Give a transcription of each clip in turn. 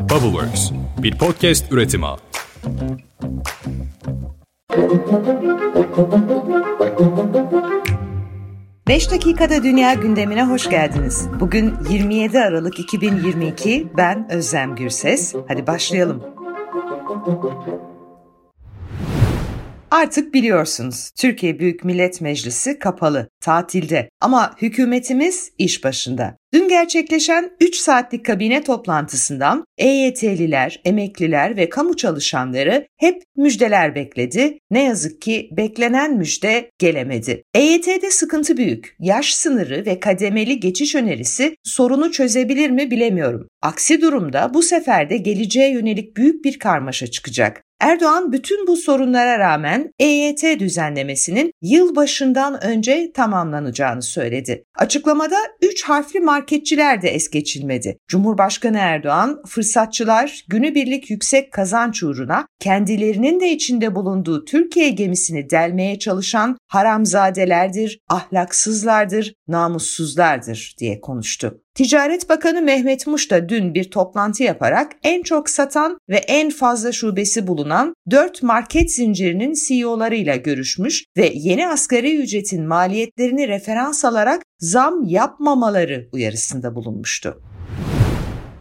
Bubbleworks, bir podcast üretimi. Beş dakikada dünya gündemine hoş geldiniz. Bugün 27 Aralık 2022, ben Özlem Gürses. Hadi başlayalım. Artık biliyorsunuz Türkiye Büyük Millet Meclisi kapalı, tatilde ama hükümetimiz iş başında. Dün gerçekleşen 3 saatlik kabine toplantısından EYT'liler, emekliler ve kamu çalışanları hep müjdeler bekledi. Ne yazık ki beklenen müjde gelemedi. EYT'de sıkıntı büyük. Yaş sınırı ve kademeli geçiş önerisi sorunu çözebilir mi bilemiyorum. Aksi durumda bu sefer de geleceğe yönelik büyük bir karmaşa çıkacak. Erdoğan bütün bu sorunlara rağmen EYT düzenlemesinin yıl başından önce tamamlanacağını söyledi. Açıklamada 3 harfli marketçiler de es geçilmedi. Cumhurbaşkanı Erdoğan, fırsatçılar günübirlik yüksek kazanç uğruna kendilerinin de içinde bulunduğu Türkiye gemisini delmeye çalışan haramzadelerdir, ahlaksızlardır, namussuzlardır diye konuştu. Ticaret Bakanı Mehmet Muş da dün bir toplantı yaparak en çok satan ve en fazla şubesi bulunan 4 market zincirinin CEO'larıyla görüşmüş ve yeni asgari ücretin maliyetlerini referans alarak zam yapmamaları uyarısında bulunmuştu.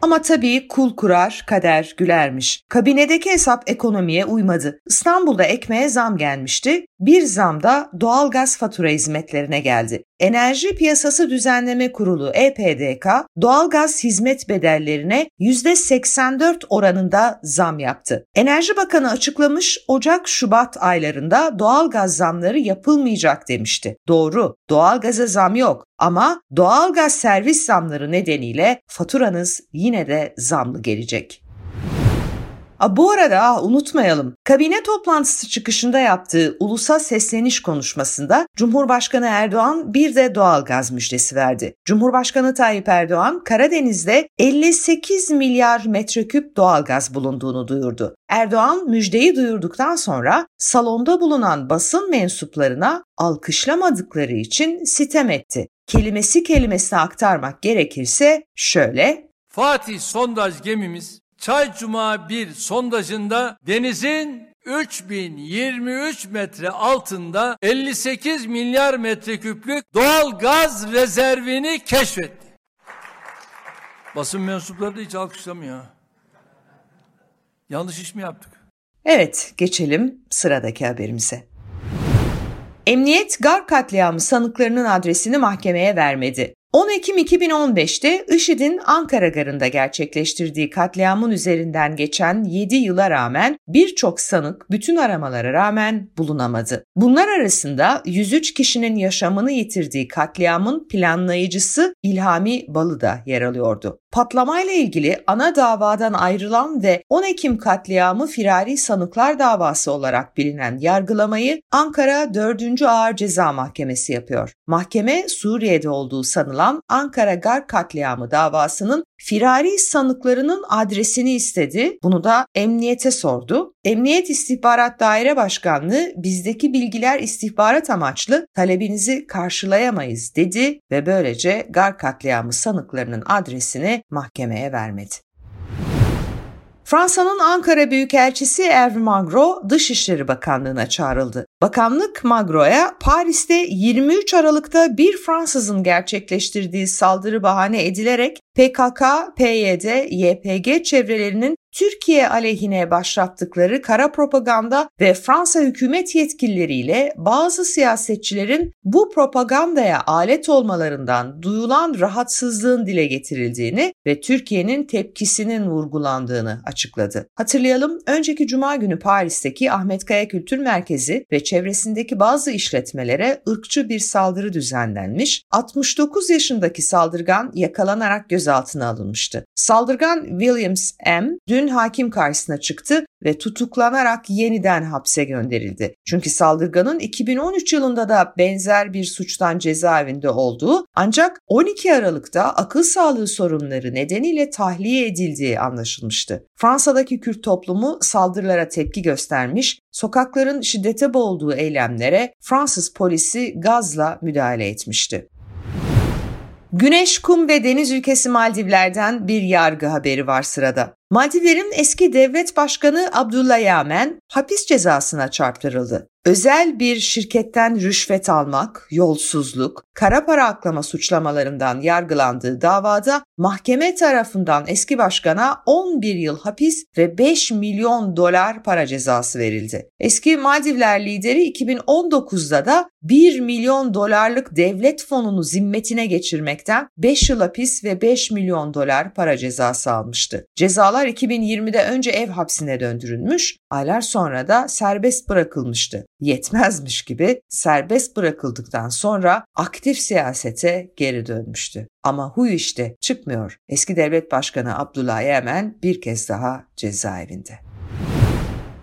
Ama tabii kul kurar, kader gülermiş. Kabinedeki hesap ekonomiye uymadı. İstanbul'da ekmeğe zam gelmişti. Bir zam da doğalgaz fatura hizmetlerine geldi. Enerji Piyasası Düzenleme Kurulu EPDK doğalgaz hizmet bedellerine %84 oranında zam yaptı. Enerji Bakanı açıklamış Ocak-Şubat aylarında doğalgaz zamları yapılmayacak demişti. Doğru, doğalgaza zam yok ama doğalgaz servis zamları nedeniyle faturanız yine de zamlı gelecek. Bu arada unutmayalım, kabine toplantısı çıkışında yaptığı ulusal sesleniş konuşmasında Cumhurbaşkanı Erdoğan bir de doğalgaz müjdesi verdi. Cumhurbaşkanı Tayyip Erdoğan, Karadeniz'de 58 milyar metreküp doğalgaz bulunduğunu duyurdu. Erdoğan müjdeyi duyurduktan sonra salonda bulunan basın mensuplarına alkışlamadıkları için sitem etti. Kelimesi kelimesine aktarmak gerekirse şöyle. Fatih sondaj gemimiz Çay Cuma 1 sondajında denizin 3023 metre altında 58 milyar metreküplük doğal gaz rezervini keşfetti. Basın mensupları da hiç alkışlamıyor. Yanlış iş mi yaptık? Evet, geçelim sıradaki haberimize. Emniyet Gar katliamı sanıklarının adresini mahkemeye vermedi. 10 Ekim 2015'te IŞİD'in Ankara Garı'nda gerçekleştirdiği katliamın üzerinden geçen 7 yıla rağmen birçok sanık bütün aramalara rağmen bulunamadı. Bunlar arasında 103 kişinin yaşamını yitirdiği katliamın planlayıcısı İlhami Balı da yer alıyordu. Patlamayla ilgili ana davadan ayrılan ve 10 Ekim katliamı firari sanıklar davası olarak bilinen yargılamayı Ankara 4. Ağır Ceza Mahkemesi yapıyor. Mahkeme Suriye'de olduğu sanılan Ankara Gar katliamı davasının firari sanıklarının adresini istedi. Bunu da emniyete sordu. Emniyet İstihbarat Daire Başkanlığı bizdeki bilgiler istihbarat amaçlı talebinizi karşılayamayız dedi ve böylece Gar katliamı sanıklarının adresini mahkemeye vermedi. Fransa'nın Ankara Büyükelçisi Hervé Magro Dışişleri Bakanlığı'na çağrıldı. Bakanlık Magro'ya Paris'te 23 Aralık'ta bir Fransızın gerçekleştirdiği saldırı bahane edilerek PKK, PYD, YPG çevrelerinin Türkiye aleyhine başlattıkları kara propaganda ve Fransa hükümet yetkilileriyle bazı siyasetçilerin bu propagandaya alet olmalarından duyulan rahatsızlığın dile getirildiğini ve Türkiye'nin tepkisinin vurgulandığını açıkladı. Hatırlayalım, önceki cuma günü Paris'teki Ahmet Kaya Kültür Merkezi ve çevresindeki bazı işletmelere ırkçı bir saldırı düzenlenmiş, 69 yaşındaki saldırgan yakalanarak gözaltına alınmıştı. Saldırgan Williams M. dün hakim karşısına çıktı ve tutuklanarak yeniden hapse gönderildi. Çünkü saldırganın 2013 yılında da benzer bir suçtan cezaevinde olduğu ancak 12 Aralık'ta akıl sağlığı sorunları nedeniyle tahliye edildiği anlaşılmıştı. Fransa'daki Kürt toplumu saldırılara tepki göstermiş, sokakların şiddete boğulduğu eylemlere Fransız polisi gazla müdahale etmişti. Güneş, kum ve deniz ülkesi Maldivler'den bir yargı haberi var sırada. Maldivlerin eski devlet başkanı Abdullah Yamen hapis cezasına çarptırıldı. Özel bir şirketten rüşvet almak, yolsuzluk, kara para aklama suçlamalarından yargılandığı davada mahkeme tarafından eski başkana 11 yıl hapis ve 5 milyon dolar para cezası verildi. Eski Maldivler lideri 2019'da da 1 milyon dolarlık devlet fonunu zimmetine geçirmekten 5 yıl hapis ve 5 milyon dolar para cezası almıştı. Cezalar 2020'de önce ev hapsine döndürülmüş, aylar sonra da serbest bırakılmıştı. Yetmezmiş gibi serbest bırakıldıktan sonra aktif siyasete geri dönmüştü. Ama huy işte çıkmıyor. Eski devlet başkanı Abdullah Yemen bir kez daha cezaevinde.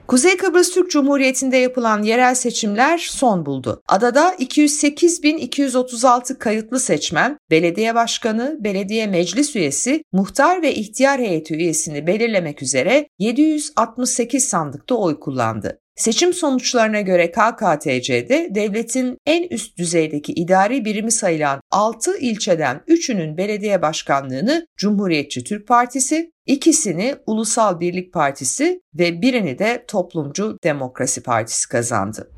Kuzey Kıbrıs Türk Cumhuriyeti'nde yapılan yerel seçimler son buldu. Adada 208.236 kayıtlı seçmen, belediye başkanı, belediye meclis üyesi, muhtar ve ihtiyar heyeti üyesini belirlemek üzere 768 sandıkta oy kullandı. Seçim sonuçlarına göre KKTC'de devletin en üst düzeydeki idari birimi sayılan 6 ilçeden 3'ünün belediye başkanlığını Cumhuriyetçi Türk Partisi, ikisini Ulusal Birlik Partisi ve birini de Toplumcu Demokrasi Partisi kazandı.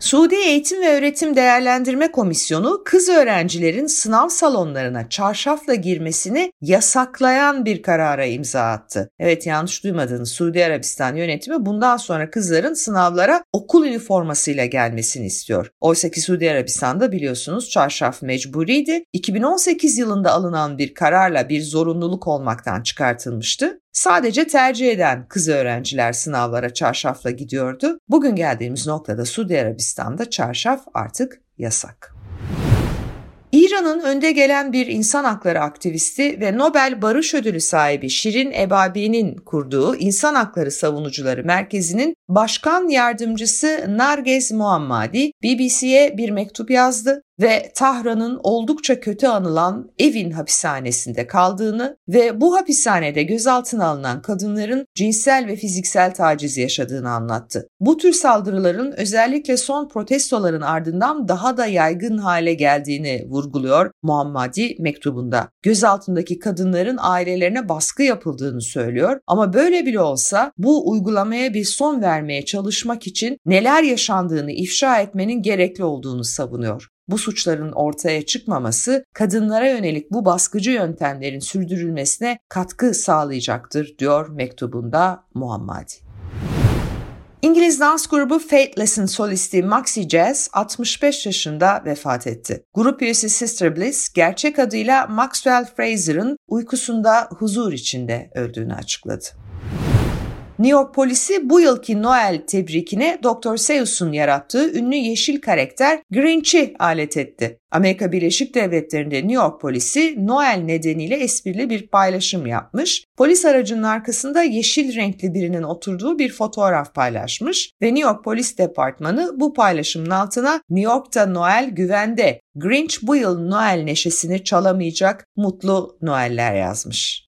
Suudi Eğitim ve Öğretim Değerlendirme Komisyonu kız öğrencilerin sınav salonlarına çarşafla girmesini yasaklayan bir karara imza attı. Evet yanlış duymadınız Suudi Arabistan yönetimi bundan sonra kızların sınavlara okul üniformasıyla gelmesini istiyor. Oysa ki Suudi Arabistan'da biliyorsunuz çarşaf mecburiydi. 2018 yılında alınan bir kararla bir zorunluluk olmaktan çıkartılmıştı. Sadece tercih eden kız öğrenciler sınavlara çarşafla gidiyordu. Bugün geldiğimiz noktada Suudi Arabistan'da çarşaf artık yasak. İran'ın önde gelen bir insan hakları aktivisti ve Nobel Barış Ödülü sahibi Şirin Ebabi'nin kurduğu İnsan Hakları Savunucuları Merkezi'nin başkan yardımcısı Nargez Muhammadi BBC'ye bir mektup yazdı ve Tahran'ın oldukça kötü anılan Evin hapishanesinde kaldığını ve bu hapishanede gözaltına alınan kadınların cinsel ve fiziksel taciz yaşadığını anlattı. Bu tür saldırıların özellikle son protestoların ardından daha da yaygın hale geldiğini vurguluyor Muhammadi mektubunda. Gözaltındaki kadınların ailelerine baskı yapıldığını söylüyor ama böyle bile olsa bu uygulamaya bir son vermeye çalışmak için neler yaşandığını ifşa etmenin gerekli olduğunu savunuyor bu suçların ortaya çıkmaması kadınlara yönelik bu baskıcı yöntemlerin sürdürülmesine katkı sağlayacaktır diyor mektubunda Muhammadi. İngiliz dans grubu Fateless'in solisti Maxi Jazz 65 yaşında vefat etti. Grup üyesi Sister Bliss gerçek adıyla Maxwell Fraser'ın uykusunda huzur içinde öldüğünü açıkladı. New York polisi bu yılki Noel tebrikine Dr. Seuss'un yarattığı ünlü yeşil karakter Grinch'i alet etti. Amerika Birleşik Devletleri'nde New York polisi Noel nedeniyle esprili bir paylaşım yapmış. Polis aracının arkasında yeşil renkli birinin oturduğu bir fotoğraf paylaşmış ve New York Polis Departmanı bu paylaşımın altına New York'ta Noel güvende, Grinch bu yıl Noel neşesini çalamayacak, mutlu Noeller yazmış.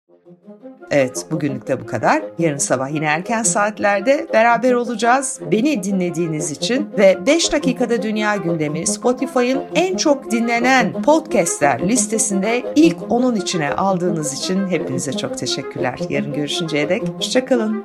Evet bugünlük de bu kadar. Yarın sabah yine erken saatlerde beraber olacağız. Beni dinlediğiniz için ve 5 dakikada dünya gündemi Spotify'ın en çok dinlenen podcastler listesinde ilk onun içine aldığınız için hepinize çok teşekkürler. Yarın görüşünceye dek hoşçakalın.